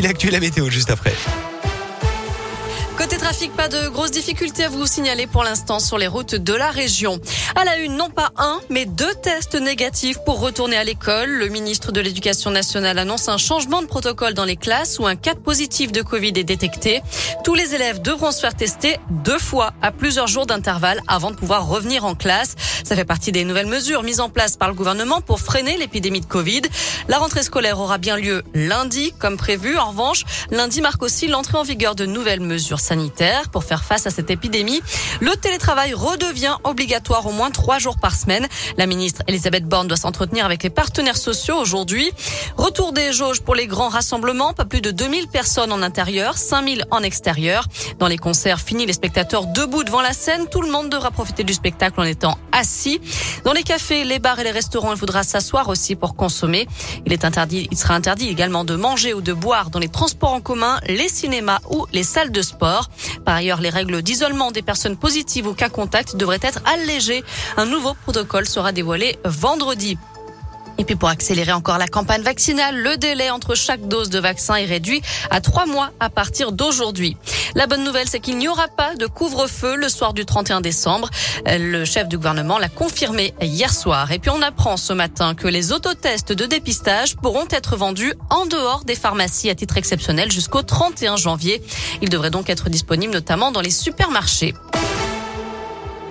L'actu et la météo juste après. Côté trafic, pas de grosses difficultés à vous signaler pour l'instant sur les routes de la région. À la une, non pas un, mais deux tests négatifs pour retourner à l'école. Le ministre de l'Éducation nationale annonce un changement de protocole dans les classes où un cas positif de Covid est détecté. Tous les élèves devront se faire tester deux fois à plusieurs jours d'intervalle avant de pouvoir revenir en classe. Ça fait partie des nouvelles mesures mises en place par le gouvernement pour freiner l'épidémie de Covid. La rentrée scolaire aura bien lieu lundi, comme prévu. En revanche, lundi marque aussi l'entrée en vigueur de nouvelles mesures pour faire face à cette épidémie. Le télétravail redevient obligatoire au moins trois jours par semaine. La ministre Elisabeth Borne doit s'entretenir avec les partenaires sociaux aujourd'hui. Retour des jauges pour les grands rassemblements, pas plus de 2000 personnes en intérieur, 5000 en extérieur. Dans les concerts, fini les spectateurs debout devant la scène. Tout le monde devra profiter du spectacle en étant assis. Dans les cafés, les bars et les restaurants, il faudra s'asseoir aussi pour consommer. Il est interdit, il sera interdit également de manger ou de boire dans les transports en commun, les cinémas ou les salles de sport. Par ailleurs, les règles d'isolement des personnes positives ou cas contact devraient être allégées. Un nouveau protocole sera dévoilé vendredi. Et puis pour accélérer encore la campagne vaccinale, le délai entre chaque dose de vaccin est réduit à trois mois à partir d'aujourd'hui. La bonne nouvelle, c'est qu'il n'y aura pas de couvre-feu le soir du 31 décembre. Le chef du gouvernement l'a confirmé hier soir. Et puis on apprend ce matin que les autotests de dépistage pourront être vendus en dehors des pharmacies à titre exceptionnel jusqu'au 31 janvier. Ils devraient donc être disponibles notamment dans les supermarchés.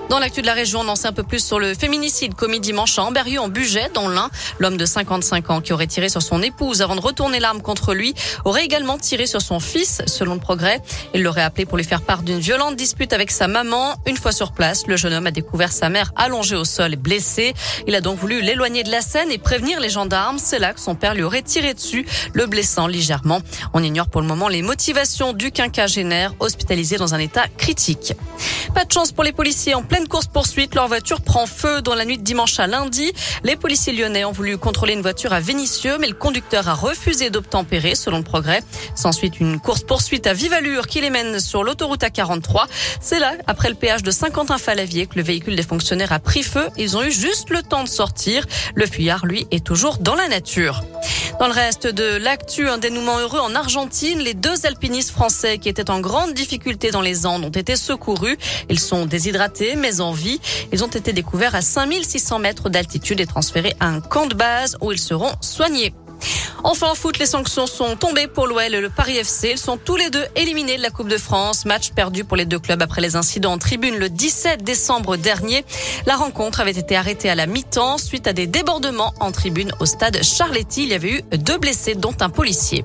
Dans l'actu de la région, on en sait un peu plus sur le féminicide commis dimanche à Amberieu en Bugey, dans l'Ain. L'homme de 55 ans qui aurait tiré sur son épouse avant de retourner l'arme contre lui aurait également tiré sur son fils, selon le progrès. Il l'aurait appelé pour lui faire part d'une violente dispute avec sa maman. Une fois sur place, le jeune homme a découvert sa mère allongée au sol et blessée. Il a donc voulu l'éloigner de la scène et prévenir les gendarmes. C'est là que son père lui aurait tiré dessus, le blessant légèrement. On ignore pour le moment les motivations du quinquagénaire hospitalisé dans un état critique. Pas de chance pour les policiers en pleine course-poursuite. Leur voiture prend feu dans la nuit de dimanche à lundi. Les policiers lyonnais ont voulu contrôler une voiture à Vénissieux, mais le conducteur a refusé d'obtempérer, selon le progrès. S'ensuit une course-poursuite à vive allure qui les mène sur l'autoroute A43. C'est là, après le péage de Saint-Quentin-Falavier, que le véhicule des fonctionnaires a pris feu. Ils ont eu juste le temps de sortir. Le fuyard, lui, est toujours dans la nature. Dans le reste de l'actu, un dénouement heureux en Argentine. Les deux alpinistes français qui étaient en grande difficulté dans les Andes ont été secourus. Ils sont déshydratés en vie. Ils ont été découverts à 5600 mètres d'altitude et transférés à un camp de base où ils seront soignés. Enfin en foot, les sanctions sont tombées pour l'OL et le Paris FC. Ils sont tous les deux éliminés de la Coupe de France. Match perdu pour les deux clubs après les incidents en tribune le 17 décembre dernier. La rencontre avait été arrêtée à la mi-temps suite à des débordements en tribune au stade Charletti. Il y avait eu deux blessés dont un policier.